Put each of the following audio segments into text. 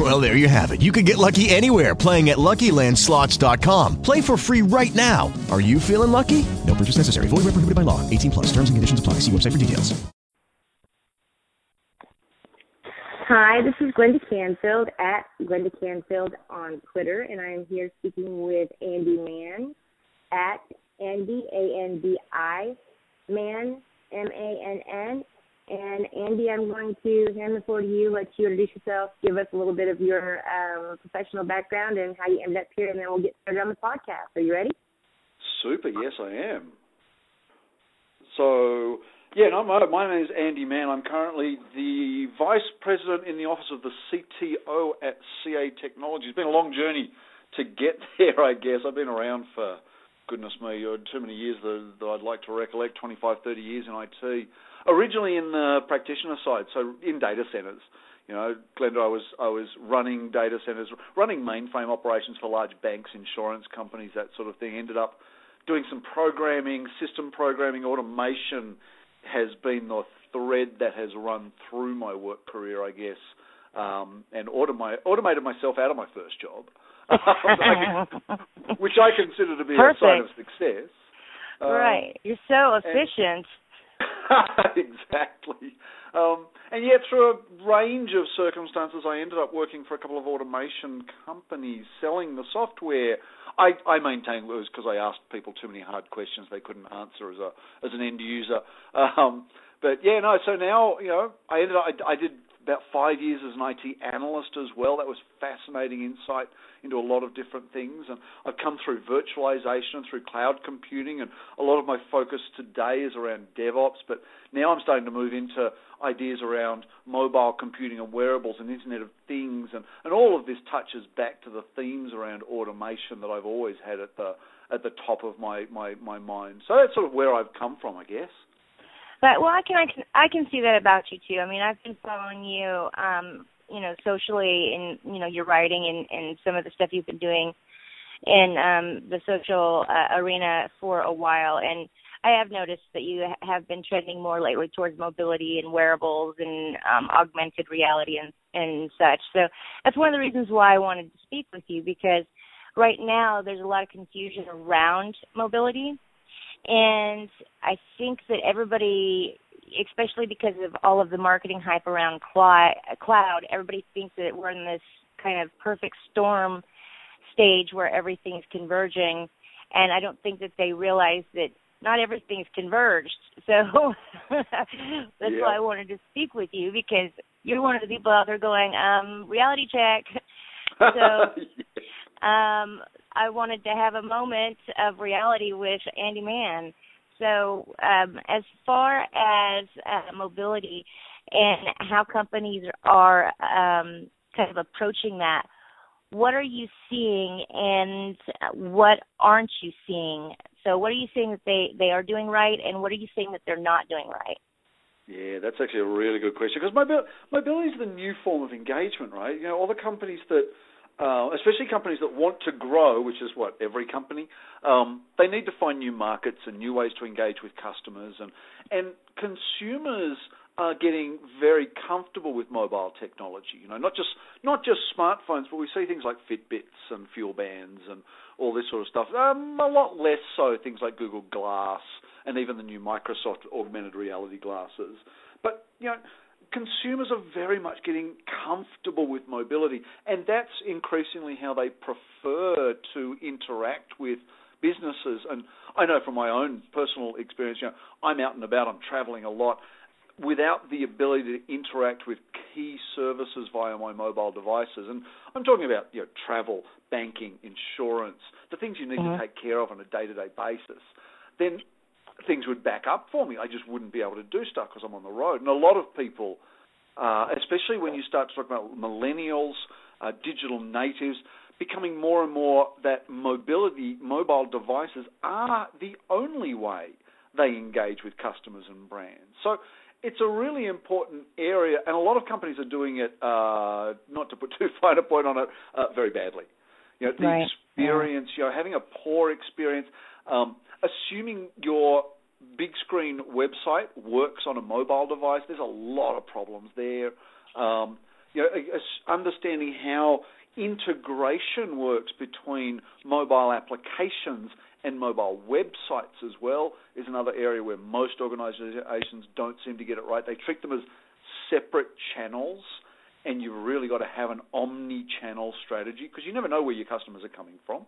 Well, there you have it. You can get lucky anywhere playing at LuckyLandSlots.com. Play for free right now. Are you feeling lucky? No purchase necessary. Void where prohibited by law. 18 plus. Terms and conditions apply. See website for details. Hi, this is Glenda Canfield at Glenda Canfield on Twitter, and I am here speaking with Andi Mann at Andi A N D I Mann M A N N. And Andi, I'm going to hand the floor to you, let you introduce yourself, give us a little bit of your um, professional background and how you ended up here, and then we'll get started on the podcast. Are you ready? Super. Yes, I am. So, yeah, no, my, my name is Andi Mann. I'm currently the vice president in the office of the CTO at CA Technology. It's been a long journey to get there, I guess. I've been around for, goodness me, uh, too many years that, that I'd like to recollect 25, 30 years in IT. Originally in the practitioner side, so in data centers. You know, Glenda, I was I was running data centers, running mainframe operations for large banks, insurance companies, that sort of thing. Ended up doing some programming, system programming, automation has been the thread that has run through my work career, I guess, um, and automate, automated myself out of my first job, which I consider to be Perfect. a sign of success. Um, right. You're so efficient. exactly. Um, and yet, through a range of circumstances, I ended up working for a couple of automation companies selling the software. I, I maintain it was because I asked people too many hard questions they couldn't answer as a as an end user. Um, but yeah, no. So now, you know, I ended up. I, I did about five years as an IT analyst as well. That was fascinating insight into a lot of different things. And I've come through virtualization and through cloud computing, and a lot of my focus today is around DevOps. But now I'm starting to move into ideas around mobile computing and wearables and Internet of Things, and, and all of this touches back to the themes around automation that I've always had at the at the top of my, my, my mind. So that's sort of where I've come from, I guess. But well, I can I can I can see that about you too. I mean, I've been following you, um, you know, socially in you know your writing and and some of the stuff you've been doing in um the social uh, arena for a while, and I have noticed that you have been trending more lately towards mobility and wearables and um, augmented reality and and such. So that's one of the reasons why I wanted to speak with you because right now there's a lot of confusion around mobility and I think that everybody, especially because of all of the marketing hype around cloud, everybody thinks that we're in this kind of perfect storm stage where everything's converging. And I don't think that they realize that not everything's converged. So that's Yeah. why I wanted to speak with you because you're one of the people out there going, um, reality check. So um, I wanted to have a moment of reality with Andi Mann. So, um, as far as uh, mobility and how companies are um, kind of approaching that, what are you seeing and what aren't you seeing? So, what are you seeing that they, they are doing right, and what are you seeing that they're not doing right? Yeah, that's actually a really good question because mobility is the new form of engagement, right? You know, all the companies that, uh, especially companies that want to grow, which is what every company, um, they need to find new markets and new ways to engage with customers, and and consumers are getting very comfortable with mobile technology. You know, not just not just smartphones, but we see things like Fitbits and FuelBands and all this sort of stuff. Um, a lot less so things like Google Glass and even the new Microsoft augmented reality glasses. But you know, consumers are very much getting comfortable with mobility, and that's increasingly how they prefer to interact with businesses. And I know from my own personal experience, you know, I'm out and about, I'm traveling a lot. Without the ability to interact with key services via my mobile devices, and I'm talking about you know travel, banking, insurance, the things you need Mhm. to take care of on a day-to-day basis, then things would back up for me. I just wouldn't be able to do stuff because I'm on the road. And a lot of people, uh, especially when you start to talk about millennials, uh, digital natives, becoming more and more that mobility, mobile devices are the only way they engage with customers and brands. So it's a really important area, and a lot of companies are doing it. Uh, not to put too fine a point on it, uh, very badly. You know, the Right. experience, you know, having a poor experience, um, assuming your big screen website works on a mobile device, there's a lot of problems there. Um, you know, understanding how integration works between mobile applications and mobile websites as well is another area where most organizations don't seem to get it right. They treat them as separate channels, and you've really got to have an omni-channel strategy because you never know where your customers are coming from.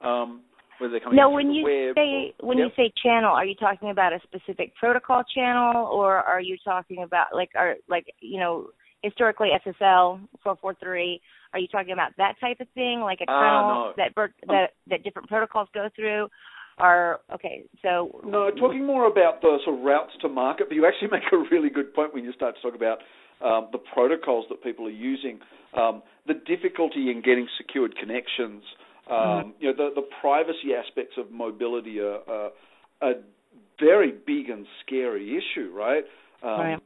Um, they're coming No, when you web say when Yep. you say channel, are you talking about a specific protocol channel, or are you talking about like are like you know historically SSL four four three? Are you talking about that type of thing, like a Ah, tunnel no. that that that different protocols go through? Or okay, so No, talking more about the sort of routes to market, but you actually make a really good point when you start to talk about um, the protocols that people are using, um, the difficulty in getting secured connections, um, you know, the, the privacy aspects of mobility are, are a very big and scary issue, right? Um,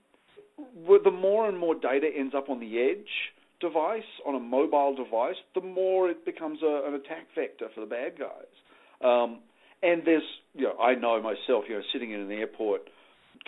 Right. the more and more data ends up on the edge device, on a mobile device, the more it becomes a, an attack vector for the bad guys. Um, and there's, you know, I know myself, you know, sitting in an airport,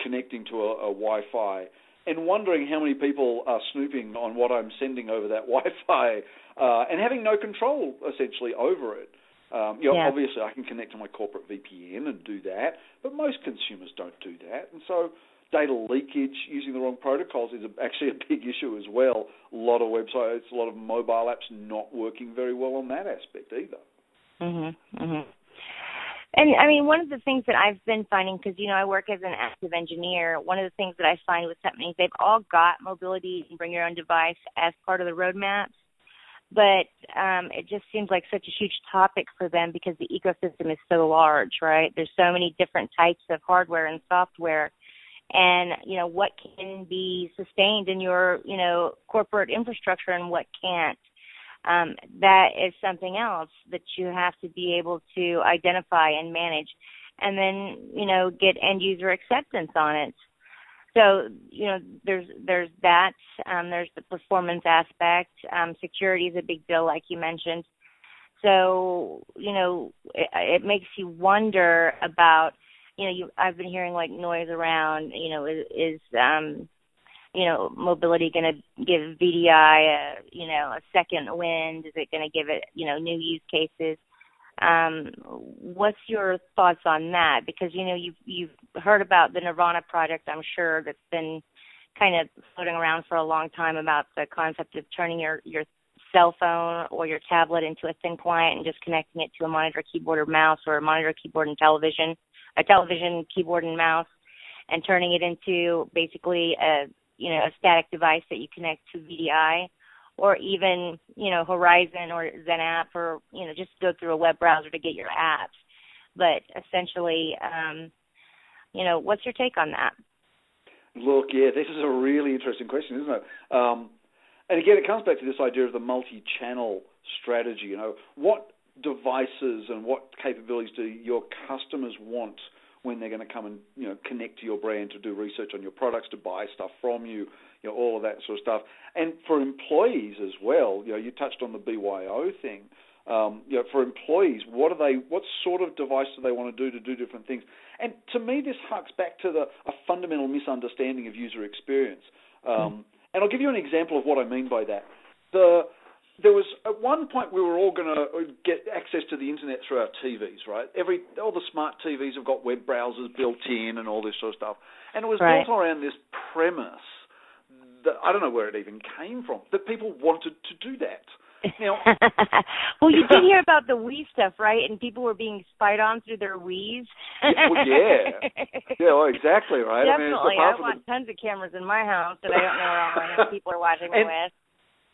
connecting to a, a Wi-Fi, and wondering how many people are snooping on what I'm sending over that Wi-Fi, uh, and having no control essentially over it. Um, you know, Yeah. obviously I can connect to my corporate VPN and do that, but most consumers don't do that, and so data leakage using the wrong protocols is actually a big issue as well. A lot of websites, a lot of mobile apps not working very well on that aspect either. Mhm. Mhm. And I mean, one of the things that I've been finding, because you know I work as an active engineer, one of the things that I find with companies, they've all got mobility and bring your own device as part of the roadmaps, but um, it just seems like such a huge topic for them because the ecosystem is so large, right? There's so many different types of hardware and software, and you know what can be sustained in your you know corporate infrastructure and what can't? Um, that is something else that you have to be able to identify and manage and then you know get end user acceptance on it so you know there's there's that um, there's the performance aspect um, security is a big deal like you mentioned so you know it, it makes you wonder about you know you I've been hearing like noise around you know is, is um you know, mobility going to give VDI a, you know, a second wind? Is it going to give it, you know, new use cases? Um, what's your thoughts on that? Because you know, you've you've heard about the Nirvana project, I'm sure that's been kind of floating around for a long time about the concept of turning your your cell phone or your tablet into a thin client and just connecting it to a monitor, keyboard, or mouse, or a monitor, keyboard, and television, a television, keyboard, and mouse, and turning it into basically a you know, a static device that you connect to VDI or even, you know, Horizon or XenApp or, you know, just go through a web browser to get your apps. But essentially, um, you know, what's your take on that? Look, yeah, this is a really interesting question, isn't it? Um, and again, it comes back to this idea of the multi-channel strategy. You know, what devices and what capabilities do your customers want when they're going to come and you know connect to your brand to do research on your products, to buy stuff from you, you know, all of that sort of stuff. And for employees as well, you know, you touched on the BYO thing. Um, you know, for employees, what are they? What sort of device do they want to do to do different things? And to me, this harks back to the a fundamental misunderstanding of user experience. Um, and I'll give you an example of what I mean by that. The there was at one point we were all going to get access to the internet through our TVs, right? Every all the smart TVs have got web browsers built in and all this sort of stuff, and it was Right. built around this premise that I don't know where it even came from that people wanted to do that. Now, well, you did hear about the Wii stuff, right? And people were being spied on through their Wii's. well, yeah, yeah, well, exactly, right. Definitely. I mean, I it's apart from want tons of cameras in my house that I don't know where all my people are watching me And- with.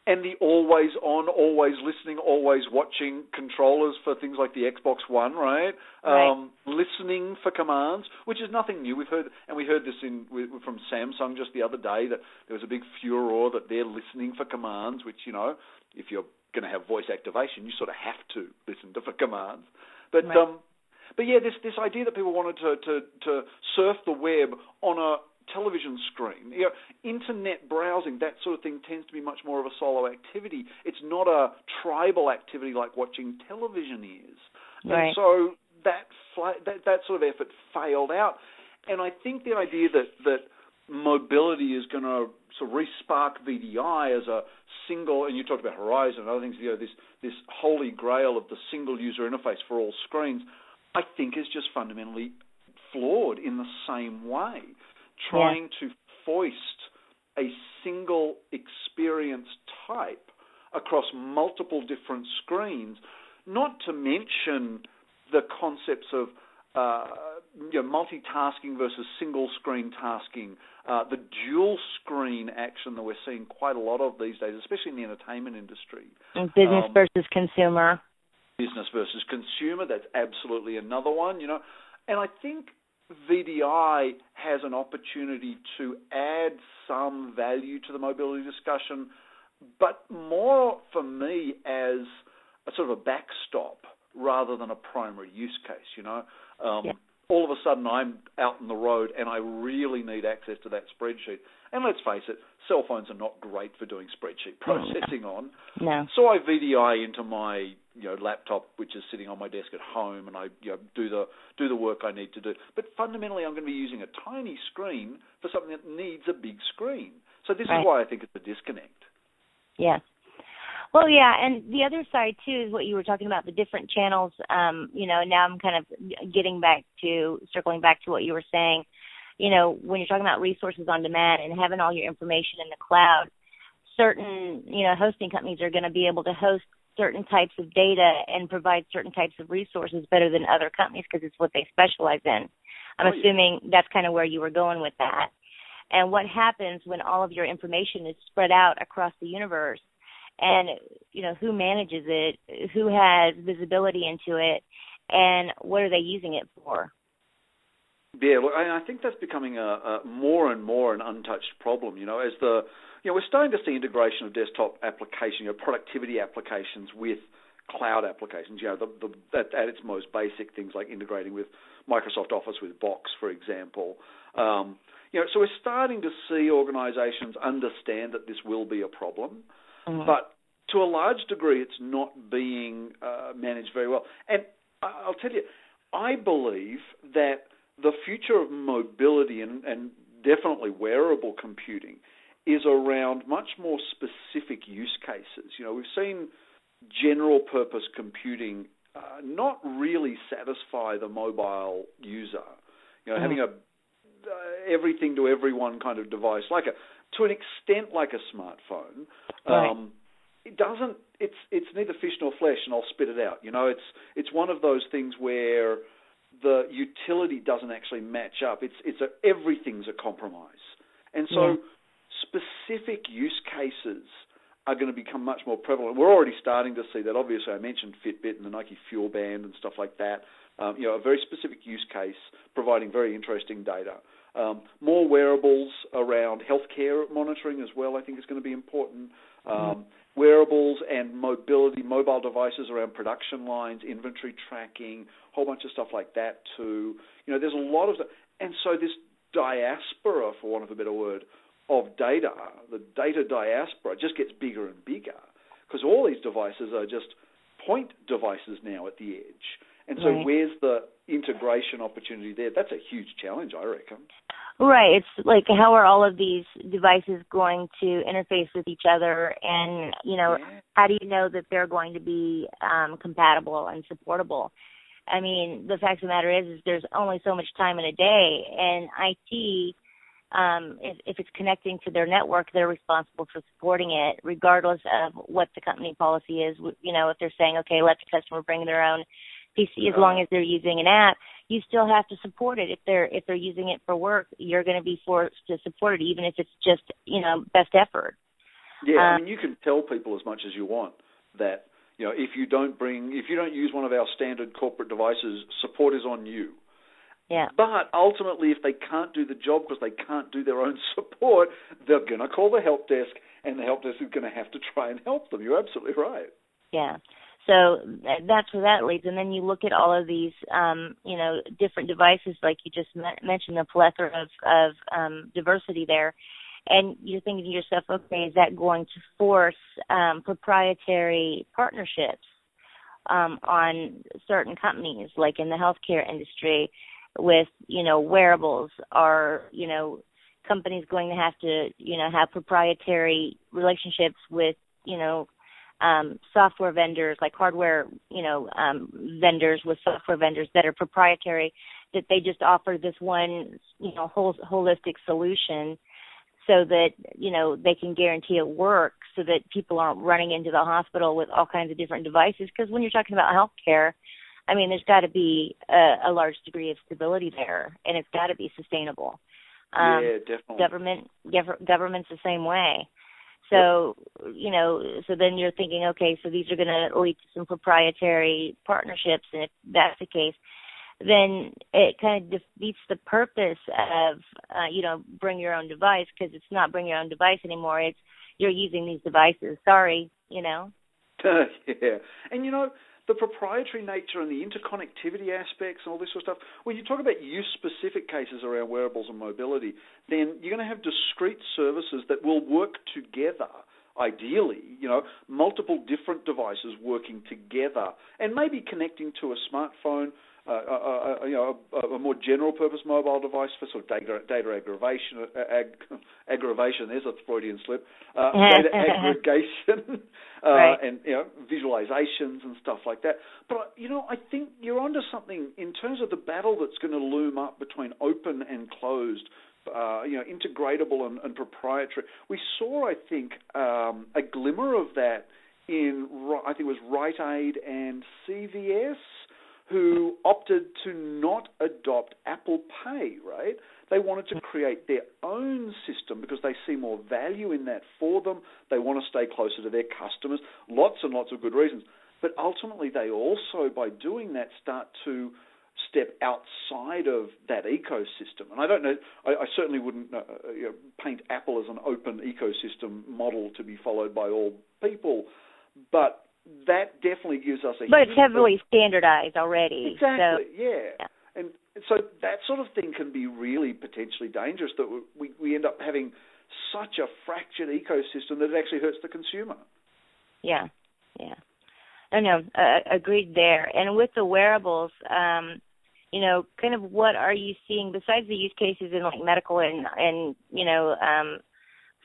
and the always on, always listening, always watching controllers for things like the Xbox One, right? Right. Um, listening for commands, which is nothing new. We've heard, and we heard this in from Samsung just the other day that there was a big furor that they're listening for commands, which you know, if you're going to have voice activation, you sort of have to listen to for commands. But Right. um, but yeah, this this idea that people wanted to to to surf the web on a television screen. You know, internet browsing, that sort of thing, tends to be much more of a solo activity. It's not a tribal activity like watching television is. Right. And so that, that that sort of effort failed out. And I think the idea that that mobility is going to of respark VDI as a single, and you talked about Horizon and other things, you know, this this holy grail of the single user interface for all screens, I think is just fundamentally flawed in the same way. Trying yeah. to foist a single experience type across multiple different screens, not to mention the concepts of uh, you know, multitasking versus single screen tasking, uh, the dual screen action that we're seeing quite a lot of these days, especially in the entertainment industry. business um, versus consumer. Business versus consumer, that's absolutely another one, you know. And I think VDI has an opportunity to add some value to the mobility discussion, but more for me as a sort of a backstop rather than a primary use case, you know. Um, yeah. All of a sudden, I'm out on the road and I really need access to that spreadsheet. And let's face it, cell phones are not great for doing spreadsheet processing no. on. No. So I VDI into my you know laptop, which is sitting on my desk at home, and I you know, do the do the work I need to do. But fundamentally, I'm going to be using a tiny screen for something that needs a big screen. So this right. is why I think it's a disconnect. Yes. Well, yeah, and the other side too is what you were talking about the different channels. Um, you know, now I'm kind of getting back to circling back to what you were saying. You know, when you're talking about resources on demand and having all your information in the cloud, certain you know hosting companies are going to be able to host certain types of data and provide certain types of resources better than other companies because it's what they specialize in. I'm assuming that's kind of where you were going with that. And what happens when all of your information is spread out across the universe and you know who manages it, who has visibility into it, and what are they using it for? Yeah, look, I think that's becoming a, a more and more an untouched problem. You know, as the you know we're starting to see integration of desktop application, you know, productivity applications with cloud applications. You know, the, the, at, at its most basic things like integrating with Microsoft Office with Box, for example. Um, you know, so we're starting to see organisations understand that this will be a problem. Mm-hmm. But to a large degree, it's not being uh, managed very well. And I'll tell you, I believe that the future of mobility and, and definitely wearable computing is around much more specific use cases. You know, we've seen general purpose computing uh, not really satisfy the mobile user. You know, mm. having a uh, everything to everyone kind of device, like a to an extent like a smartphone. Right. Um, it doesn't. It's it's neither fish nor flesh, and I'll spit it out. You know, it's it's one of those things where the utility doesn't actually match up. It's it's a, everything's a compromise, and so yeah. specific use cases are going to become much more prevalent. We're already starting to see that. Obviously, I mentioned Fitbit and the Nike FuelBand and stuff like that. Um, you know, a very specific use case providing very interesting data. Um, more wearables around healthcare monitoring as well, I think is going to be important. Um, mm-hmm. Wearables and mobility, mobile devices around production lines, inventory tracking, a whole bunch of stuff like that too. You know, there's a lot of, and so this diaspora, for want of a better word, of data, the data diaspora, just gets bigger and bigger because all these devices are just point devices now at the edge. And so, right. where's the integration opportunity there? That's a huge challenge, I reckon. Right. It's like how are all of these devices going to interface with each other, and you know, yeah. how do you know that they're going to be um, compatible and supportable? I mean, the fact of the matter is, is there's only so much time in a day, and IT, um, if, if it's connecting to their network, they're responsible for supporting it, regardless of what the company policy is. You know, if they're saying, okay, let the customer bring their own PC as long as they're using an app, you still have to support it. If they're if they're using it for work, you're going to be forced to support it, even if it's just you know best effort. Yeah, um, I mean you can tell people as much as you want that you know if you don't bring if you don't use one of our standard corporate devices, support is on you. Yeah. But ultimately, if they can't do the job because they can't do their own support, they're going to call the help desk, and the help desk is going to have to try and help them. You're absolutely right. Yeah. So that's where that leads. And then you look at all of these, um, you know, different devices, like you just mentioned, the plethora of, of um, diversity there. And you're thinking to yourself, okay, is that going to force um, proprietary partnerships um, on certain companies, like in the healthcare industry, with you know wearables? Are you know companies going to have to you know have proprietary relationships with you know um, software vendors, like hardware, you know, um, vendors with software vendors that are proprietary, that they just offer this one, you know, whole, holistic solution so that, you know, they can guarantee it works so that people aren't running into the hospital with all kinds of different devices. Because when you're talking about healthcare, I mean, there's got to be a, a large degree of stability there, and it's got to be sustainable. Um, yeah, definitely. Government, government's the same way. So, you know, so then you're thinking, okay, so these are going to lead to some proprietary partnerships, and if that's the case, then it kind of defeats the purpose of, uh, you know, bring your own device because it's not bring your own device anymore. It's you're using these devices. Sorry, you know. yeah, and you know, the proprietary nature and the interconnectivity aspects and all this sort of stuff. When you talk about use specific cases around wearables and mobility, then you're going to have discrete services that will work together ideally, you know, multiple different devices working together and maybe connecting to a smartphone uh, a, uh, uh, uh, you know, a, a, more general purpose mobile device for sort of data, data aggravation, ag, aggravation. There's a Freudian slip. Uh, data aggregation uh, right. and you know visualizations and stuff like that. But you know, I think you're onto something in terms of the battle that's going to loom up between open and closed. Uh, you know, integratable and, and, proprietary. We saw, I think, um, a glimmer of that in I think it was Rite Aid and CVS who opted to not adopt Apple Pay, right? They wanted to create their own system because they see more value in that for them. They want to stay closer to their customers. Lots and lots of good reasons. But ultimately, they also, by doing that, start to step outside of that ecosystem. And I don't know, I, I certainly wouldn't uh, uh you know, paint Apple as an open ecosystem model to be followed by all people. But that definitely gives us a. But it's heavily standardized already. Exactly. So, yeah. yeah. And so that sort of thing can be really potentially dangerous. That we we end up having such a fractured ecosystem that it actually hurts the consumer. Yeah. Yeah. I know. Uh, agreed there. And with the wearables, um, you know, kind of what are you seeing besides the use cases in like medical and and you know um,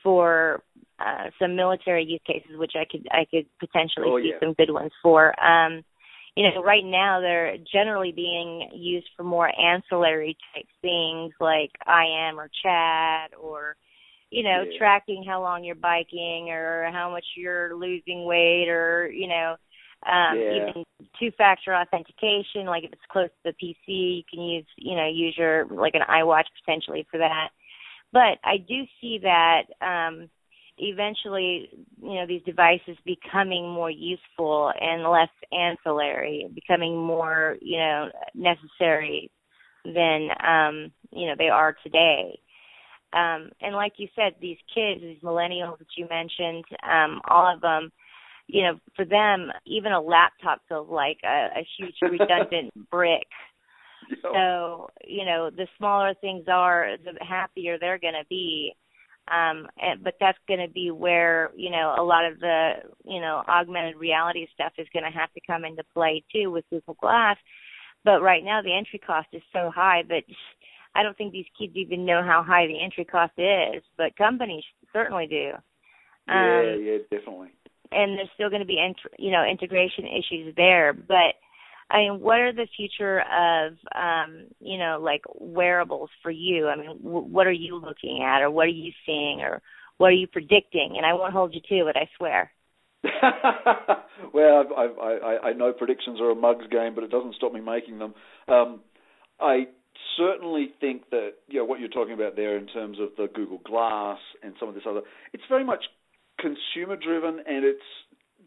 for uh, some military use cases, which I could I could potentially oh, see yeah. some good ones for. Um, you know, right now they're generally being used for more ancillary type things like IM or chat or you know, yeah. tracking how long you're biking or how much you're losing weight or, you know, um yeah. even two factor authentication, like if it's close to the PC, you can use, you know, use your like an iWatch potentially for that. But I do see that um, eventually, you know, these devices becoming more useful and less ancillary, becoming more, you know, necessary than um, you know they are today. Um, and like you said, these kids, these millennials that you mentioned, um, all of them, you know, for them, even a laptop feels like a, a huge redundant brick so, you know, the smaller things are, the happier they're going to be. Um, and, but that's going to be where, you know, a lot of the, you know, augmented reality stuff is going to have to come into play too with Google Glass. But right now the entry cost is so high that I don't think these kids even know how high the entry cost is, but companies certainly do. Um, yeah, yeah, definitely. And there's still going to be, int- you know, integration issues there, but I mean, what are the future of, um, you know, like wearables for you? I mean, w- what are you looking at, or what are you seeing, or what are you predicting? And I won't hold you to it, I swear. well, I, I, I know predictions are a mug's game, but it doesn't stop me making them. Um, I certainly think that you know what you're talking about there in terms of the Google Glass and some of this other. It's very much consumer driven, and it's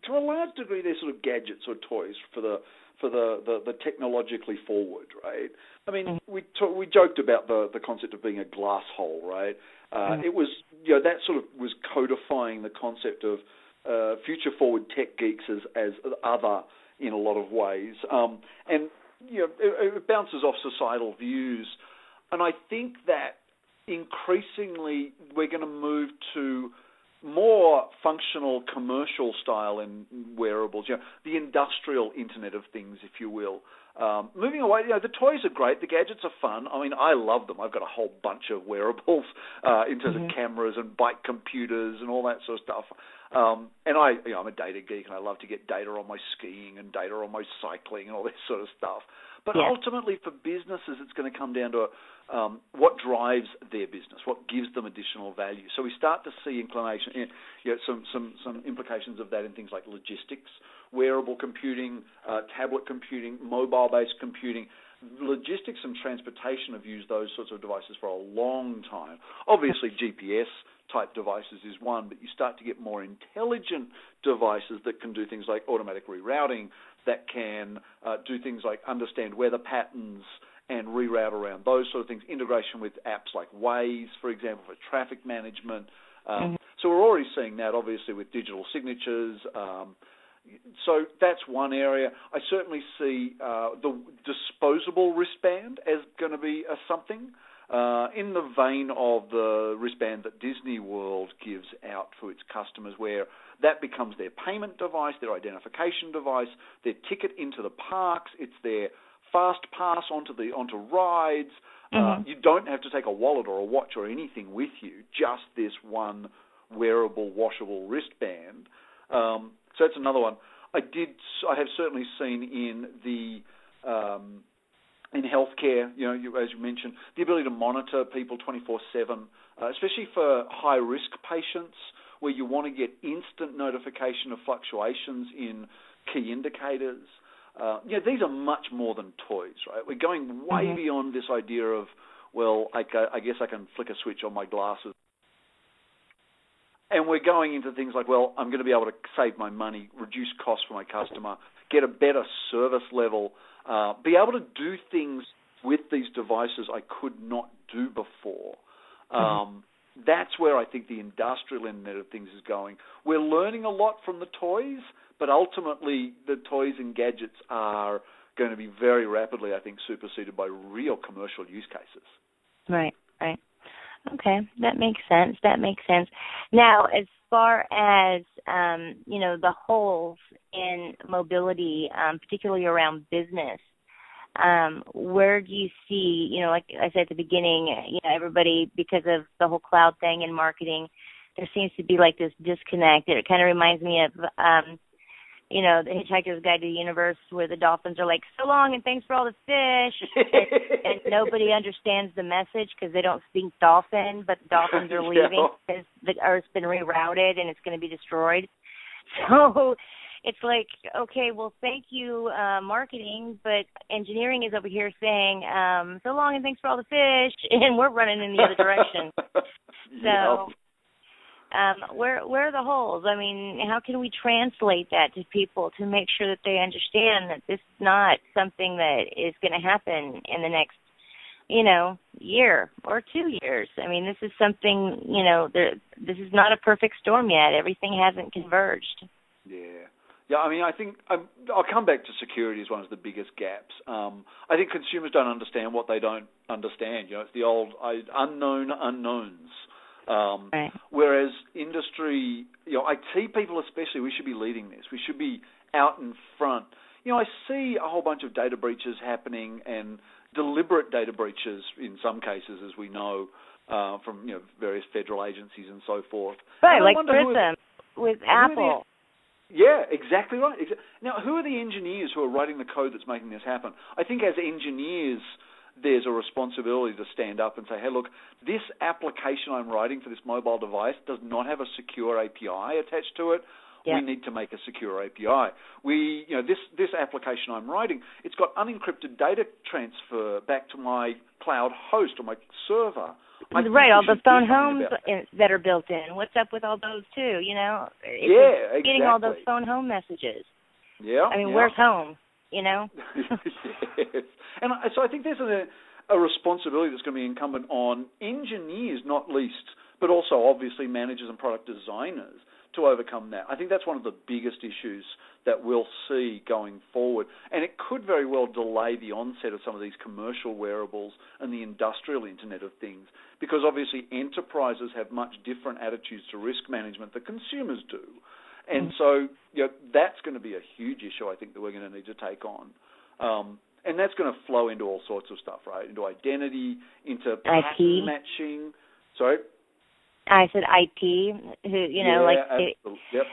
to a large degree they're sort of gadgets or toys for the for the, the, the technologically forward, right? I mean, mm-hmm. we talk, we joked about the the concept of being a glass hole, right? Uh, mm-hmm. It was you know that sort of was codifying the concept of uh, future forward tech geeks as as other in a lot of ways. Um, and you know, it, it bounces off societal views, and I think that increasingly we're going to move to more functional commercial style in wearables, you know, the industrial Internet of Things, if you will. Um, moving away, you know, the toys are great, the gadgets are fun. I mean, I love them. I've got a whole bunch of wearables uh, in terms mm-hmm. of cameras and bike computers and all that sort of stuff. Um, and I, you know, I'm a data geek, and I love to get data on my skiing and data on my cycling and all this sort of stuff. But yeah. ultimately, for businesses, it's going to come down to um, what drives their business, what gives them additional value. So we start to see inclination, you know, some some some implications of that in things like logistics, wearable computing, uh, tablet computing, mobile-based computing. Logistics and transportation have used those sorts of devices for a long time. Obviously, GPS type devices is one, but you start to get more intelligent devices that can do things like automatic rerouting, that can uh, do things like understand weather patterns and reroute around those sort of things. Integration with apps like Waze, for example, for traffic management. Um, mm-hmm. So we're already seeing that, obviously, with digital signatures. Um, so that's one area. I certainly see uh, the disposable wristband as going to be a something. Uh, in the vein of the wristband that Disney World gives out for its customers, where that becomes their payment device, their identification device, their ticket into the parks. It's their fast pass onto the onto rides. Uh, mm-hmm. Uh, you don't have to take a wallet or a watch or anything with you. Just this one wearable, washable wristband. Um, so that's another one. I did. I have certainly seen in the um, in healthcare, you know, you, as you mentioned, the ability to monitor people 24/7, uh, especially for high risk patients where you want to get instant notification of fluctuations in key indicators. Uh, you know, these are much more than toys, right? We're going way mm-hmm. beyond this idea of, well, I, I guess I can flick a switch on my glasses. And we're going into things like, well, I'm going to be able to save my money, reduce costs for my customer, get a better service level, uh, be able to do things with these devices I could not do before. Mm-hmm. Um, that's where I think the industrial Internet of Things is going. We're learning a lot from the toys, but ultimately the toys and gadgets are going to be very rapidly, I think, superseded by real commercial use cases. Right, right. Okay, that makes sense. That makes sense. Now, as far as um, you know, the holes in mobility, um, particularly around business, um, where do you see, you know, like I said at the beginning, you know, everybody because of the whole cloud thing and marketing, there seems to be like this disconnect. It kind of reminds me of, um, you know, the Hitchhiker's Guide to the Universe, where the dolphins are like, "So long and thanks for all the fish," and, and nobody understands the message because they don't speak dolphin, but the dolphins are leaving because the Earth's been rerouted and it's going to be destroyed. So it's like, okay, well, thank you, uh, marketing, but engineering is over here saying, um, so long and thanks for all the fish, and we're running in the other direction. so, um, where where are the holes? I mean, how can we translate that to people to make sure that they understand that this is not something that is going to happen in the next, you know, year or two years? I mean, this is something, you know, there, this is not a perfect storm yet. Everything hasn't converged. Yeah. Yeah, I mean, I think um, I'll come back to security as one of the biggest gaps. Um, I think consumers don't understand what they don't understand. You know, it's the old I, unknown unknowns. Um, right. Whereas industry, you know, IT people especially, we should be leading this. We should be out in front. You know, I see a whole bunch of data breaches happening and deliberate data breaches in some cases, as we know uh, from you know various federal agencies and so forth. Right, like Prism with Apple. Yeah, exactly right. Now, who are the engineers who are writing the code that's making this happen? I think as engineers, there's a responsibility to stand up and say, hey, look, this application I'm writing for this mobile device does not have a secure API attached to it. Yeah. We need to make a secure API. We, you know, this this application I'm writing, it's got unencrypted data transfer back to my cloud host or my server. Right, all the phone homes that. that. are built in. What's up with all those too? You know, it's yeah, exactly. getting all those phone home messages. Yeah, I mean, yeah. where's home? You know. yes, and so I think there's a a responsibility that's going to be incumbent on engineers, not least, but also obviously managers and product designers to overcome that. I think that's one of the biggest issues that we'll see going forward. And it could very well delay the onset of some of these commercial wearables and the industrial Internet of Things, because obviously enterprises have much different attitudes to risk management than consumers do. And so, you know, that's going to be a huge issue, I think, that we're going to need to take on. Um, and that's going to flow into all sorts of stuff, right? Into identity, into pattern matching. Sorry. I said IT. Who you know, yeah, like it, yep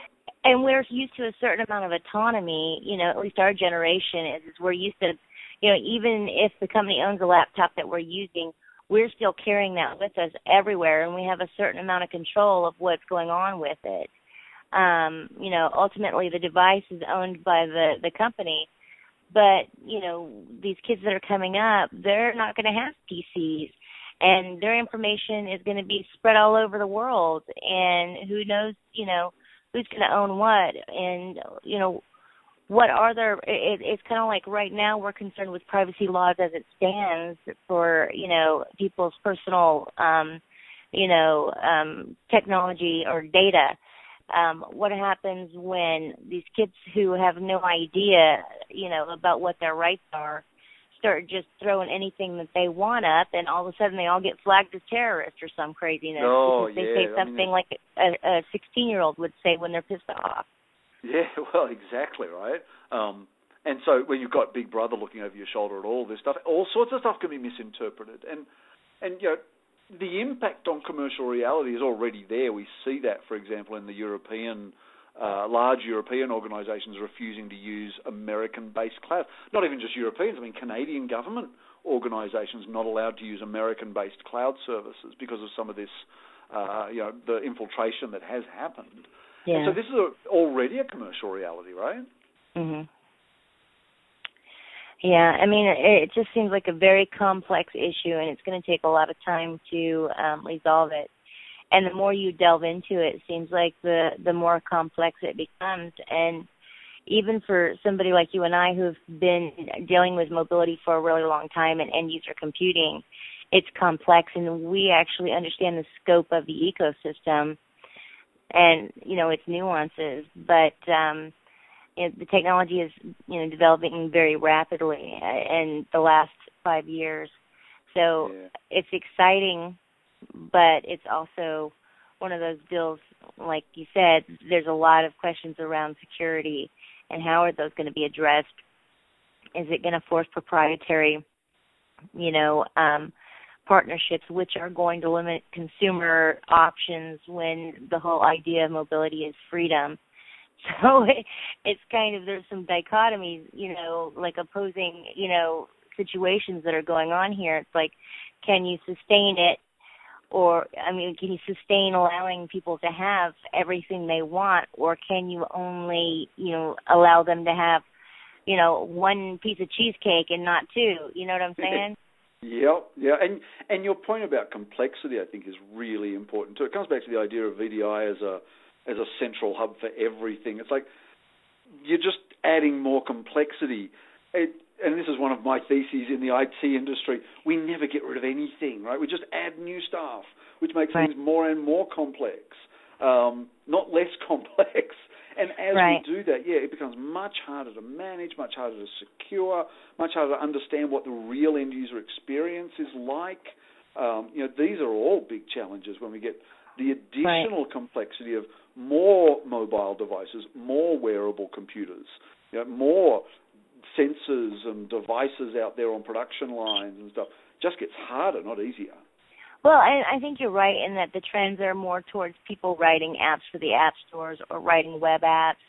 and we're used to a certain amount of autonomy. You know, at least our generation is, is we're used to, you know, even if the company owns a laptop that we're using, we're still carrying that with us everywhere, and we have a certain amount of control of what's going on with it. Um, you know, ultimately the device is owned by the the company, but you know, these kids that are coming up, they're not going to have PCs and their information is going to be spread all over the world and who knows you know who's going to own what? And you know what are there it, it's kind of like right now we're concerned with privacy laws as it stands for you know people's personal um you know um technology or data. Um what happens when these kids who have no idea you know about what their rights are start just throwing anything that they want up, and all of a sudden they all get flagged as terrorists or some craziness oh, because they yeah. say something I mean, like a, a 16-year-old would say when they're pissed off. Yeah, well, exactly right. Um, and so when you've got Big Brother looking over your shoulder at all this stuff, all sorts of stuff can be misinterpreted, and and you know the impact on commercial reality is already there. We see that, for example, in the European uh, large European organisations refusing to use American-based cloud. Not even just Europeans. I mean, Canadian government organisations not allowed to use American-based cloud services because of some of this, uh, you know, the infiltration that has happened. Yeah. And so this is a, already a commercial reality, right? Mhm. Yeah, I mean, it, it just seems like a very complex issue, and it's going to take a lot of time to um, resolve it and the more you delve into it, it seems like the the more complex it becomes. And even for somebody like you and I who've been dealing with mobility for a really long time and end user computing, it's complex and we actually understand the scope of the ecosystem and you know its nuances. But um it, the technology is you know developing very rapidly in the last 5 years. So yeah. it's exciting but it's also one of those deals like you said there's a lot of questions around security and how are those going to be addressed? Is it going to force proprietary you know um partnerships which are going to limit consumer options when the whole idea of mobility is freedom? So it, it's kind of there's some dichotomies you know like opposing you know situations that are going on here. It's like can you sustain it or I mean, can you sustain allowing people to have everything they want, or can you only, you know, allow them to have, you know, one piece of cheesecake and not two? You know what I'm saying? yeah, yeah, and and your point about complexity, I think, is really important too. It comes back to the idea of VDI as a as a central hub for everything. It's like you're just adding more complexity. It, and this is one of my theses in the IT industry, we never get rid of anything, right? We just add new stuff, which makes right. things more and more complex, um, not less complex. And as right. we do that, yeah, it becomes much harder to manage, much harder to secure, much harder to understand what the real end user experience is like. Um, you know, these are all big challenges when we get the additional right. complexity of more mobile devices, more wearable computers, you know, more sensors and devices out there on production lines and stuff just gets harder, not easier. Well, I, I think you're right in that the trends are more towards people writing apps for the app stores or writing web apps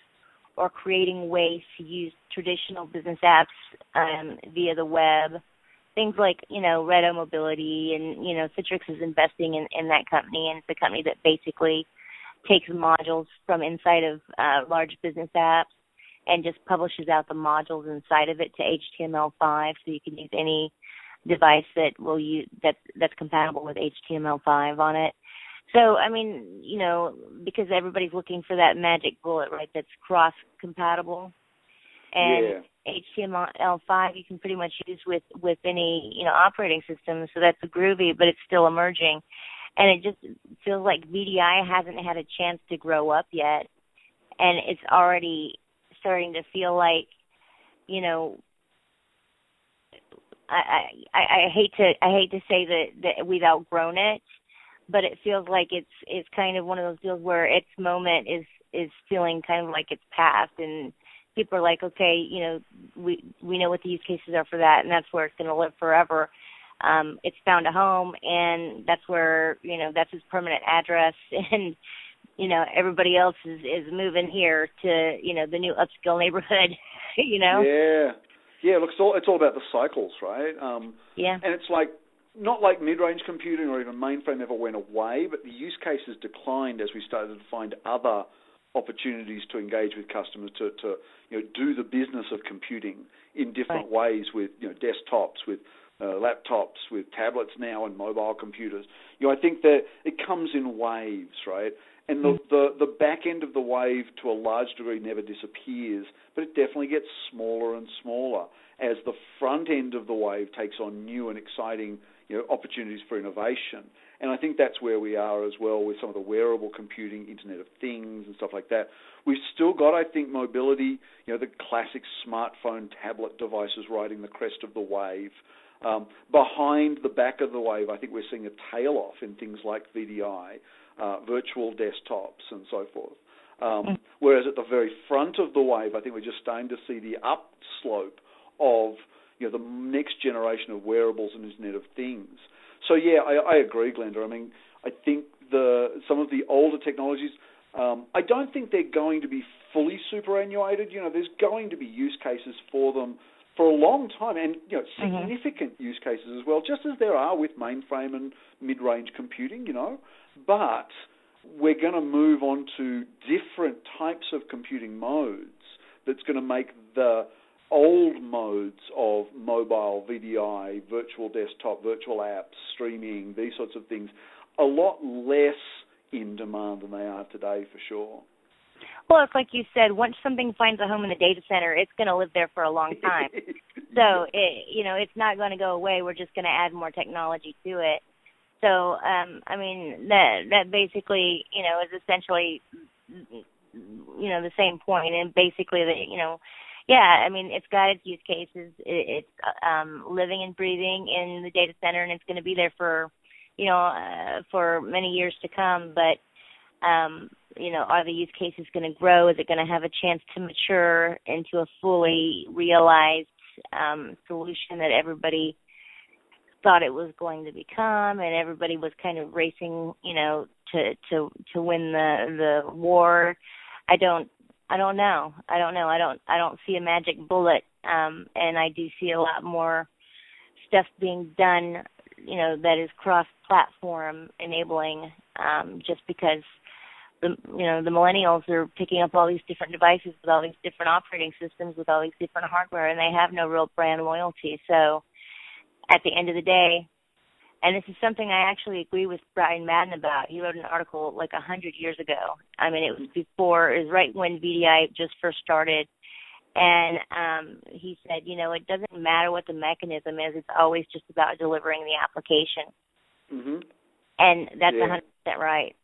or creating ways to use traditional business apps um, via the web. Things like, you know, Reddo Mobility and, you know, Citrix is investing in, in that company and it's a company that basically takes modules from inside of uh, large business apps and just publishes out the modules inside of it to HTML5 so you can use any device that will use that that's compatible with HTML5 on it. So I mean, you know, because everybody's looking for that magic bullet, right? That's cross compatible. And yeah. HTML5 you can pretty much use with with any you know operating system, so that's groovy, but it's still emerging, and it just feels like VDI hasn't had a chance to grow up yet, and it's already starting to feel like, you know, I, I I hate to I hate to say that that we've outgrown it, but it feels like it's it's kind of one of those deals where its moment is is feeling kind of like it's past and people are like okay you know we we know what the use cases are for that and that's where it's going to live forever. Um it's found a home and that's where you know that's his permanent address and you know everybody else is is moving here to you know the new upscale neighborhood you know yeah yeah look it's all it's all about the cycles right um yeah and it's like not like mid-range computing or even mainframe ever went away, but the use cases declined as we started to find other opportunities to engage with customers to, to you know do the business of computing in different right. ways with you know desktops with uh, laptops with tablets now and mobile computers. You know I think that it comes in waves, right? And the, the the back end of the wave to a large degree never disappears, but it definitely gets smaller and smaller as the front end of the wave takes on new and exciting you know, opportunities for innovation. And I think that's where we are as well with some of the wearable computing, Internet of Things, and stuff like that. We've still got, I think, mobility, you know, the classic smartphone, tablet devices riding the crest of the wave. Um, behind the back of the wave, I think we're seeing a tail off in things like VDI, uh, virtual desktops, and so forth. Um, mm. whereas at the very front of the wave, I think we're just starting to see the upslope of you know the next generation of wearables and Internet of Things. So yeah, I, I agree, Glenda. I mean, I think the some of the older technologies. Um, I don't think they're going to be fully superannuated. You know, there's going to be use cases for them for a long time, and you know, mm-hmm. significant mm-hmm. use cases as well, just as there are with mainframe and mid-range computing. You know, but we're going to move on to different types of computing modes that's going to make the old modes of mobile, VDI, virtual desktop, virtual apps, streaming, these sorts of things, a lot less in demand than they are today for sure. Well, it's like you said, once something finds a home in the data center, it's going to live there for a long time. so, it, you know, it's not going to go away. We're just going to add more technology to it. So, um, I mean, that that basically, you know, is essentially, you know, the same point. point, and basically, the, you know, yeah, I mean, it's got its use cases. It, it's um, living and breathing in the data center, and it's going to be there for, you know, uh, for many years to come. But, um, you know, are the use cases going to grow? Is it going to have a chance to mature into a fully realized um, solution that everybody thought it was going to become, and everybody was kind of racing, you know, to to to win the the war? I don't I don't know. I don't know. I don't I don't see a magic bullet um and I do see a lot more stuff being done, you know, that is cross platform enabling um just because the you know, the millennials are picking up all these different devices with all these different operating systems with all these different hardware and they have no real brand loyalty. So at the end of the day, and this is something I actually agree with Brian Madden about. He wrote an article like a hundred years ago. I mean, it was before, it was right when VDI just first started. And um, he said, you know, it doesn't matter what the mechanism is; it's always just about delivering the application. Mm-hmm. And that's a hundred percent right.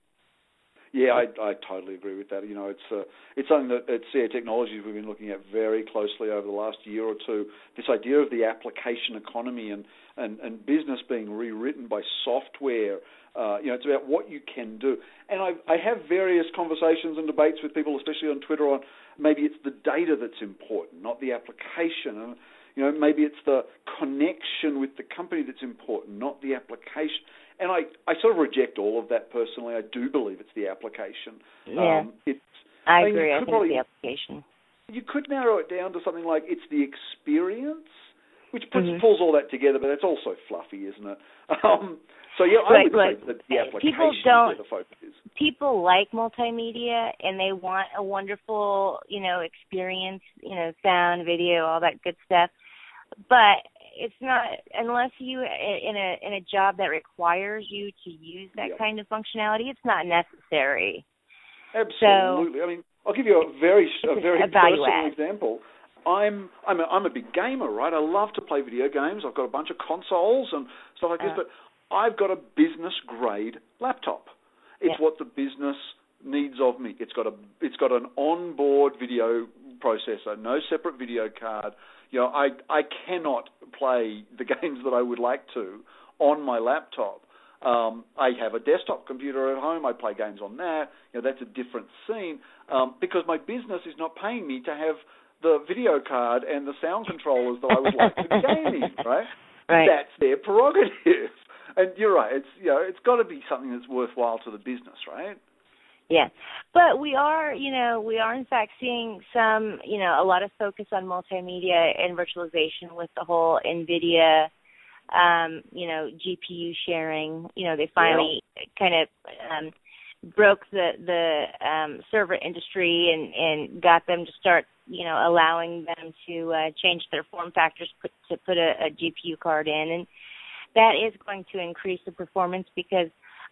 Yeah, I, I totally agree with that. You know, it's uh, it's something that at CA Technologies we've been looking at very closely over the last year or two. This idea of the application economy and and, and business being rewritten by software. Uh, you know, it's about what you can do. And I, I have various conversations and debates with people, especially on Twitter, on maybe it's the data that's important, not the application. And you know, maybe it's the connection with the company that's important, not the application and I, I sort of reject all of that personally. I do believe it's the application. Yeah, um, it's, I, I mean, agree. I think probably, it's the application. You could narrow it down to something like it's the experience, which puts, mm-hmm. pulls all that together, but that's also fluffy, isn't it? Um, so yeah, I right, would right. say that the application people don't, is where the focus is. People like multimedia and they want a wonderful, you know, experience, you know, sound, video, all that good stuff. But it's not unless you in a in a job that requires you to use that yep. kind of functionality. It's not necessary. Absolutely. So, I mean, I'll give you a very a very a personal add. example. I'm I'm a, I'm a big gamer, right? I love to play video games. I've got a bunch of consoles and stuff like this, uh, but I've got a business grade laptop. It's yeah. what the business needs of me. It's got a it's got an onboard video processor, no separate video card. You know, I I cannot play the games that I would like to on my laptop. Um, I have a desktop computer at home. I play games on that. You know, that's a different scene um, because my business is not paying me to have the video card and the sound controllers that I would like to be gaming. Right? Right. That's their prerogative. And you're right. It's you know, it's got to be something that's worthwhile to the business, right? Yeah. But we are, you know, we are in fact seeing some, you know, a lot of focus on multimedia and virtualization with the whole NVIDIA um, you know, GPU sharing. You know, they finally yeah. kind of um broke the the um server industry and and got them to start you know allowing them to uh change their form factors put to put a, a GPU card in and that is going to increase the performance because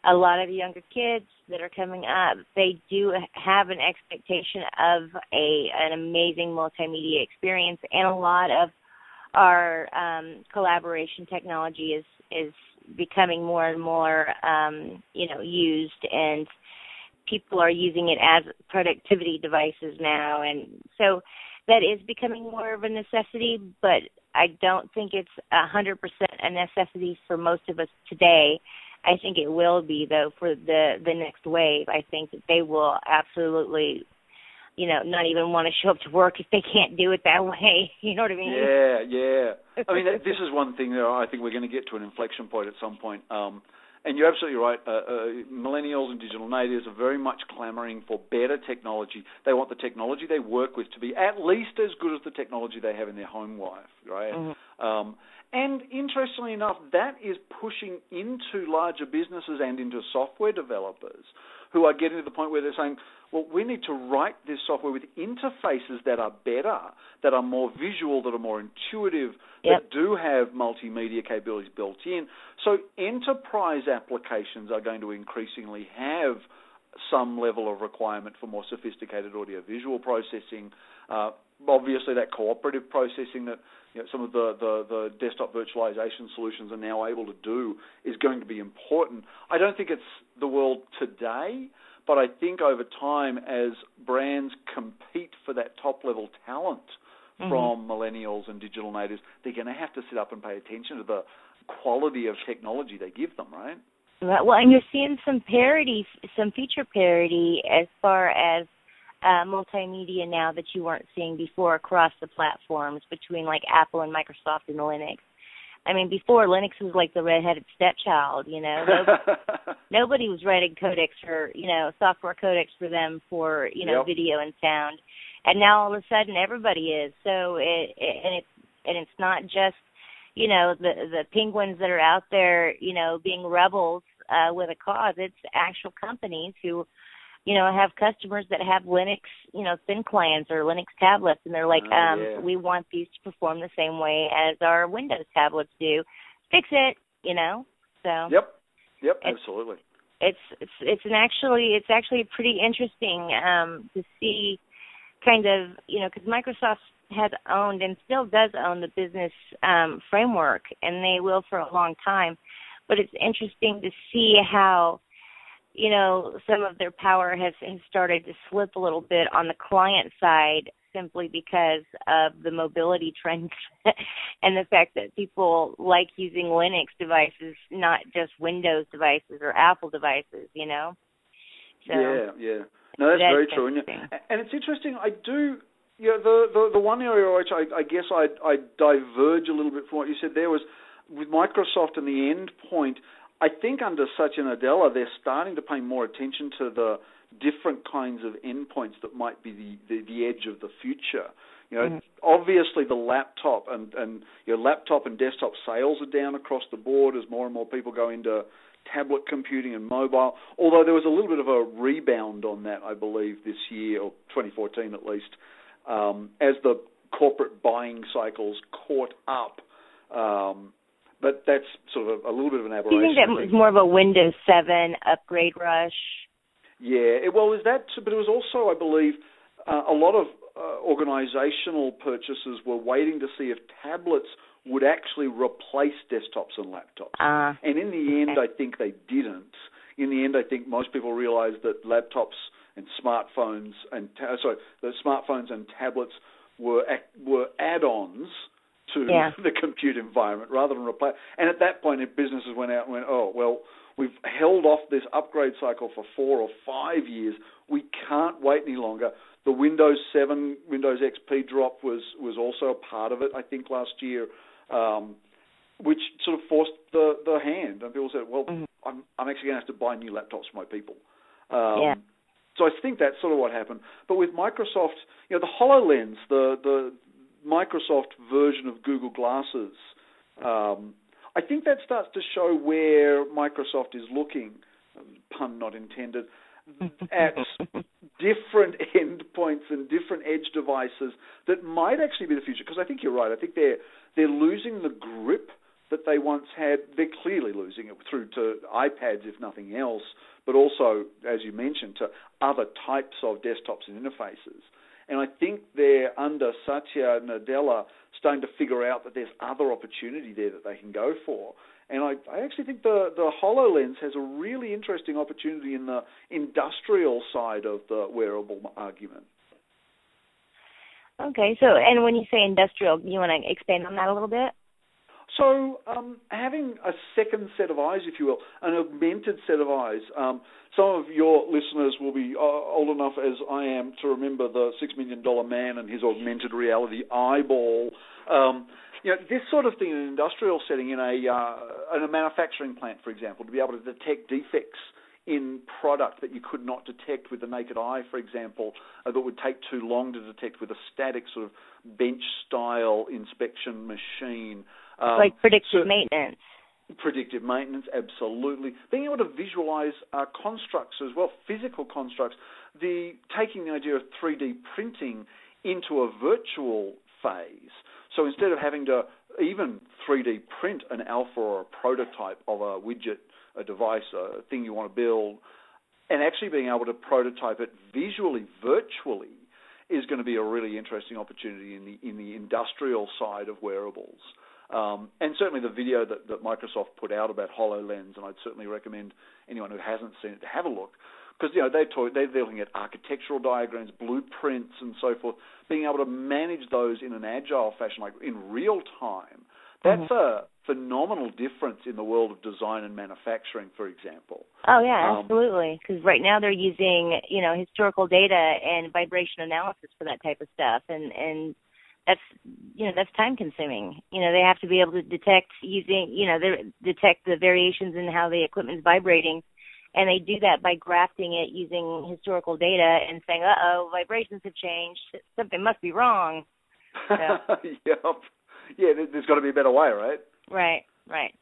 a lot of younger kids that are coming up they do have an expectation of a an amazing multimedia experience and a lot of our um, collaboration technology is is becoming more and more um, you know used and people are using it as productivity devices now and so that is becoming more of a necessity but I don't think it's a hundred percent a necessity for most of us today. I think it will be though for the the next wave. I think that they will absolutely you know, not even want to show up to work if they can't do it that way. You know what I mean? Yeah, yeah. I mean, this is one thing that I think we're going to get to an inflection point at some point. Um, and you're absolutely right. Uh, uh, millennials and digital natives are very much clamoring for better technology. They want the technology they work with to be at least as good as the technology they have in their home life, right? Mm-hmm. Um, and interestingly enough, that is pushing into larger businesses and into software developers who are getting to the point where they're saying, well, we need to write this software with interfaces that are better, that are more visual, that are more intuitive, yep. that do have multimedia capabilities built in. So enterprise applications are going to increasingly have some level of requirement for more sophisticated audio-visual processing. Uh, obviously, that cooperative processing that you know, some of the, the, the desktop virtualization solutions are now able to do is going to be important. I don't think it's the world today, but I think over time, as brands compete for that top level talent mm-hmm. from millennials and digital natives, they're going to have to sit up and pay attention to the quality of technology they give them, right? Well, and you're seeing some parity, some feature parity as far as uh, multimedia now that you weren't seeing before across the platforms between like Apple and Microsoft and Linux. I mean, before Linux was like the redheaded stepchild, you know. Nobody, nobody was writing codecs for, you know, software codecs for them for, you know, yep. video and sound. And now all of a sudden everybody is. So it, it and it's and it's not just, you know, the the penguins that are out there, you know, being rebels uh with a cause. It's actual companies who you know, have customers that have Linux, you know, thin clients or Linux tablets, and they're like, oh, um, yeah. we want these to perform the same way as our Windows tablets do. Fix it, you know. So. Yep. Yep. It's, absolutely. It's it's it's an actually it's actually pretty interesting um, to see, kind of you know, because Microsoft has owned and still does own the business um, framework, and they will for a long time. But it's interesting to see how you know, some of their power has, has started to slip a little bit on the client side simply because of the mobility trends and the fact that people like using Linux devices, not just Windows devices or Apple devices, you know? So, yeah, yeah. No, that's, that's very true. And, and it's interesting, I do yeah, the, the the one area which I, I guess I I diverge a little bit from what you said there was with Microsoft and the endpoint. I think under Satya Nadella, they're starting to pay more attention to the different kinds of endpoints that might be the, the, the edge of the future. You know, mm-hmm. obviously the laptop and and your laptop and desktop sales are down across the board as more and more people go into tablet computing and mobile. Although there was a little bit of a rebound on that, I believe, this year or 2014 at least, um, as the corporate buying cycles caught up. Um, but that's sort of a little bit of an aberration. Do you think that was more of a Windows 7 upgrade rush? Yeah, it, well, is that? But it was also, I believe, uh, a lot of uh, organizational purchases were waiting to see if tablets would actually replace desktops and laptops. Uh, and in the end, I think they didn't. In the end, I think most people realized that laptops and smartphones and ta- sorry, the smartphones and tablets were ac- were add-ons to Yeah. the compute environment rather than replace. And at that point, if businesses went out and went, oh well, we've held off this upgrade cycle for four or five years. We can't wait any longer. The Windows 7, Windows XP drop was was also a part of it. I think last year. Um, which sort of forced the the hand, and people said, "Well, Mhm. I'm I'm actually going to have to buy new laptops for my people." Um, Yeah. So I think that's sort of what happened. But with Microsoft, you know, the HoloLens, the the Microsoft version of Google Glasses, um, I think that starts to show where Microsoft is looking, pun not intended, at different endpoints and different edge devices that might actually be the future. Because I think you're right. I think they're they're losing the grip that they once had. They're clearly losing it through to iPads, if nothing else, but also, as you mentioned, to other types of desktops and interfaces. And I think they're under Satya Nadella starting to figure out that there's other opportunity there that they can go for. And I, I actually think the the HoloLens has a really interesting opportunity in the industrial side of the wearable argument. Okay, so and when you say industrial, do you want to expand on that a little bit? So, um, having a second set of eyes, if you will, an augmented set of eyes. Um, some of your listeners will be uh, old enough as I am to remember the Six Million Dollar Man and his augmented reality eyeball. Um, you know, this sort of thing in an industrial setting, in a uh, in a manufacturing plant, for example, to be able to detect defects in product that you could not detect with the naked eye, for example, uh, that would take too long to detect with a static sort of bench style inspection machine. Um, like predictive so- maintenance. predictive maintenance, absolutely. Being able to visualize uh, constructs as well, physical constructs. The taking the idea of 3D printing into a virtual phase. So instead of having to even 3D print an alpha or a prototype of a widget, a device, a thing you want to build, and actually being able to prototype it visually, virtually, is going to be a really interesting opportunity in the in the industrial side of wearables. Um, and certainly the video that, that Microsoft put out about HoloLens, and I'd certainly recommend anyone who hasn't seen it to have a look, because you know they talk, they're looking at architectural diagrams, blueprints, and so forth. Being able to manage those in an agile fashion, like in real time, that's a phenomenal difference in the world of design and manufacturing, for example. Oh yeah, Um, absolutely. Because right now they're using you know historical data and vibration analysis for that type of stuff, and and that's you know that's time consuming. You know they have to be able to detect using you know they detect the variations in how the equipment's vibrating, and they do that by grafting it using historical data and saying, uh oh, vibrations have changed, something must be wrong. Yeah. yep. Yeah, there- there's got to be a better way, right? Right, right.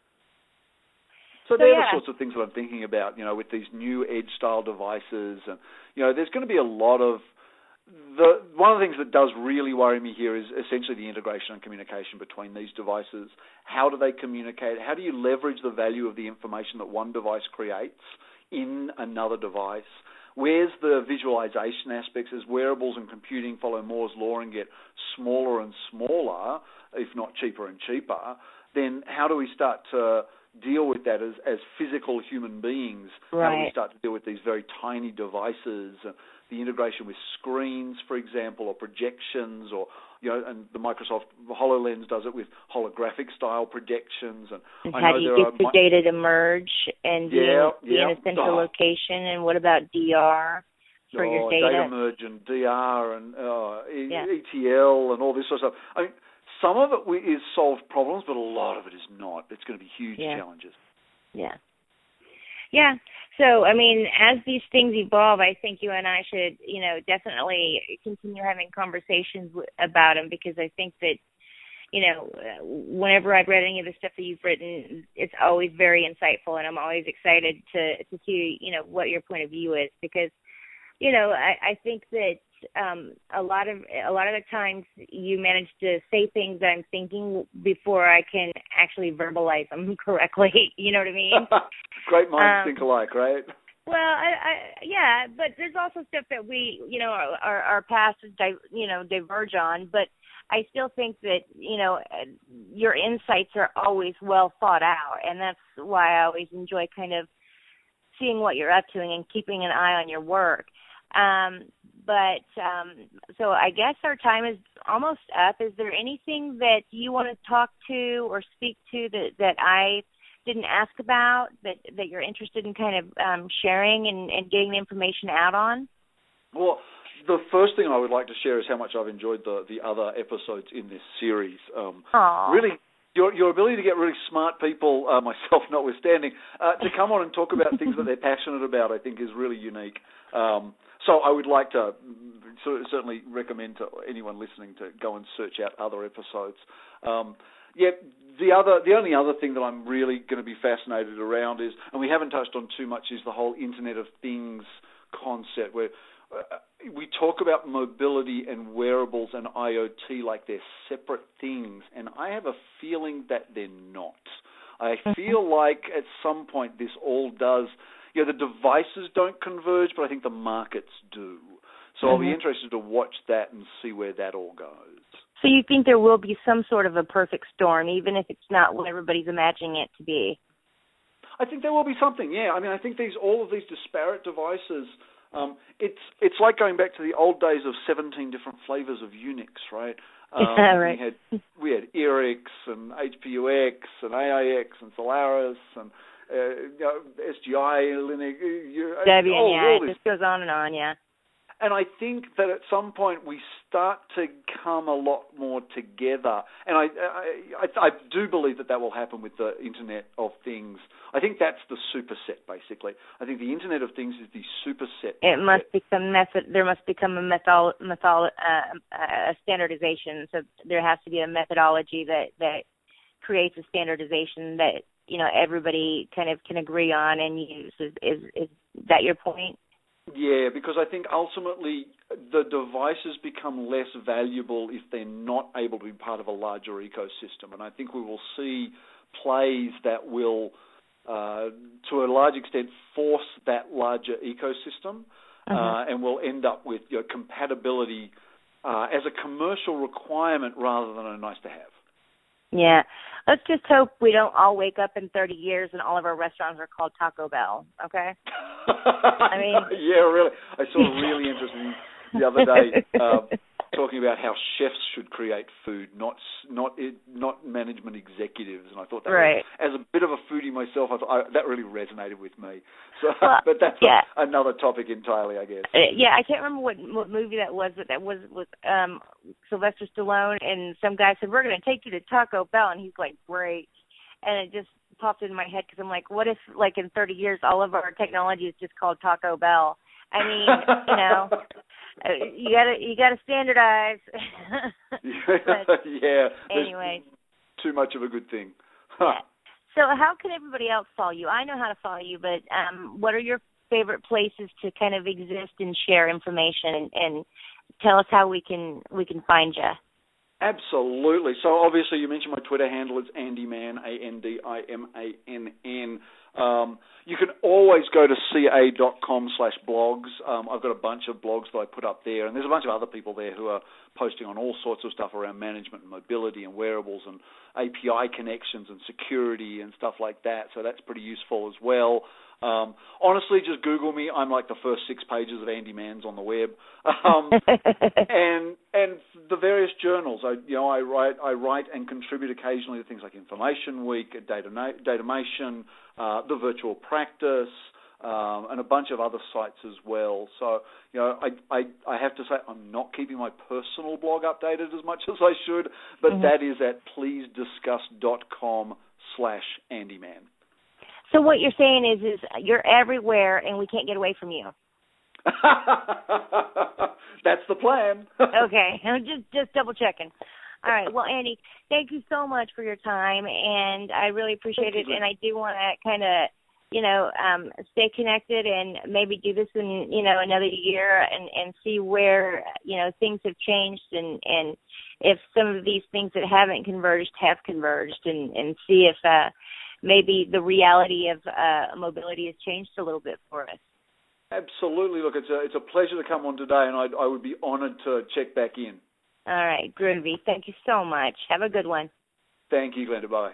So So, they're yeah. the sorts of things that I'm thinking about, you know, with these new edge style devices, and you know, there's going to be a lot of the one of the things that does really worry me here is essentially the integration and communication between these devices. How do they communicate? How do you leverage the value of the information that one device creates in another device? Where's the visualization aspects as wearables and computing follow Moore's law and get smaller and smaller, if not cheaper and cheaper? Then how do we start to deal with that as, as physical human beings? How do we start to deal with these very tiny devices? The integration with screens, for example, or projections, or you know, and the Microsoft HoloLens does it with holographic style projections. And And I how know do you there get the mi- data to merge and be, Yeah, in, a central Oh. location? And what about DR for oh, your data? merge and DR and uh, Yeah. ETL and all this sort of stuff. I mean, some of it is solved problems, but a lot of it is not. It's going to be huge Yeah. challenges. Yeah. Yeah. So, I mean, as these things evolve, I think you and I should, you know, definitely continue having conversations w- about them because I think that, you know, whenever I've read any of the stuff that you've written, it's always very insightful, and I'm always excited to to see, you know, what your point of view is because, you know, I, I think that um a lot of a lot of the times you manage to say things that I'm thinking before I can actually verbalize them correctly. You know what I mean? Great minds Um, think alike, right? Well, I, I yeah, but there's also stuff that we, you know, our our, our paths, di- you know, diverge on. But I still think that you know your insights are always well thought out, and that's why I always enjoy kind of seeing what you're up to and keeping an eye on your work. Um, but um, so I guess our time is almost up. Is there anything that you want to talk to or speak to that that I didn't ask about that that you're interested in kind of um, sharing and, and getting the information out on? Well, the first thing I would like to share is how much I've enjoyed the the other episodes in this series. Um, really, your your ability to get really smart people, uh, myself notwithstanding, uh, to come on and talk about things that they're passionate about, I think is really unique. Um, so I would like to certainly recommend to anyone listening to go and search out other episodes. Um, yeah, the other, the only other thing that I'm really going to be fascinated around is, and we haven't touched on too much, is the whole Internet of Things concept, where uh, we talk about mobility and wearables and IoT like they're separate things, and I have a feeling that they're not. I Mm-hmm. feel like at some point this all does. You know, the devices don't converge, but I think the markets do. So I'll be Mhm. interested to watch that and see where that all goes. So you think there will be some sort of a perfect storm, even if it's not what everybody's imagining it to be? I think there will be something. Yeah, I mean, I think these all of these disparate devices. Um, it's it's like going back to the old days of 17 different flavors of Unix, right? Um, right. We had we had IRIX and HPUX and AIX and Solaris and uh, you know, SGI Linux. You, Debian, all, yeah, all it just goes on and on, yeah. and I think that at some point we start to come a lot more together, and I, I, I, I do believe that that will happen with the Internet of Things. I think that's the superset, basically. I think the Internet of Things is the superset. It must become method. There must become a method, method, uh, a standardization. So there has to be a methodology that that creates a standardization that you know everybody kind of can agree on and use. Is is, is that your point? Yeah, because I think ultimately the devices become less valuable if they're not able to be part of a larger ecosystem, and I think we will see plays that will, uh, to a large extent, force that larger ecosystem, Uh-huh. uh, and we'll end up with you know, compatibility uh, as a commercial requirement rather than a nice to have. Yeah. Let's just hope we don't all wake up in 30 years and all of our restaurants are called Taco Bell. Okay. I mean- yeah, really. I saw a really interesting the other day um, talking about how chefs should create food, not not not management executives. And I thought that, Right. was, as a bit of a foodie myself, I thought I, that really resonated with me. So, Well, but that's yeah. a, another topic entirely, I guess. Uh, yeah, I can't remember what, what movie that was, but that was with um Sylvester Stallone, and some guy said, "We're going to take you to Taco Bell," and he's like, "Great," and it just popped into my head because I'm like, what if, like, in 30 years, all of our technology is just called Taco Bell? I mean, you know, you gotta you gotta standardize. Yeah. anyway. too much of a good thing. Huh. So, how can everybody else follow you? I know how to follow you, but um, what are your favorite places to kind of exist and share information, and, and tell us how we can we can find you? Absolutely. So obviously, you mentioned my Twitter handle. It's Andi Mann, A N D I M A N N. Um, you can always go to ca.com slash blogs. Um, I've got a bunch of blogs that I put up there, and there's a bunch of other people there who are posting on all sorts of stuff around management and mobility and wearables and API connections and security and stuff like that. So that's pretty useful as well. Um, honestly, just Google me. I'm like the first six pages of Andi Mann's on the web. Um, and and the various journals. I you know I write I write and contribute occasionally to things like Information Week, Data Datamation, uh, the Virtual Practice, um, and a bunch of other sites as well. So you know I I I have to say I'm not keeping my personal blog updated as much as I should, but Mhm. that is at pleasediscuss.com slash Andyman. So what you're saying is, is you're everywhere, and we can't get away from you. That's the plan. okay, I'm just just double checking. All right. Well, Andi, thank you so much for your time, and I really appreciate Thank it. you. And I do want to kind of, you know, um, stay connected and maybe do this in, you know, another year and and see where you know things have changed and and if some of these things that haven't converged have converged and and see if uh maybe the reality of uh mobility has changed a little bit for us. Absolutely. Look, it's a it's a pleasure to come on today, and I I would be honoured to check back in. All right, groovy. Thank you so much. Have a good one. Thank you, Glenda. Bye.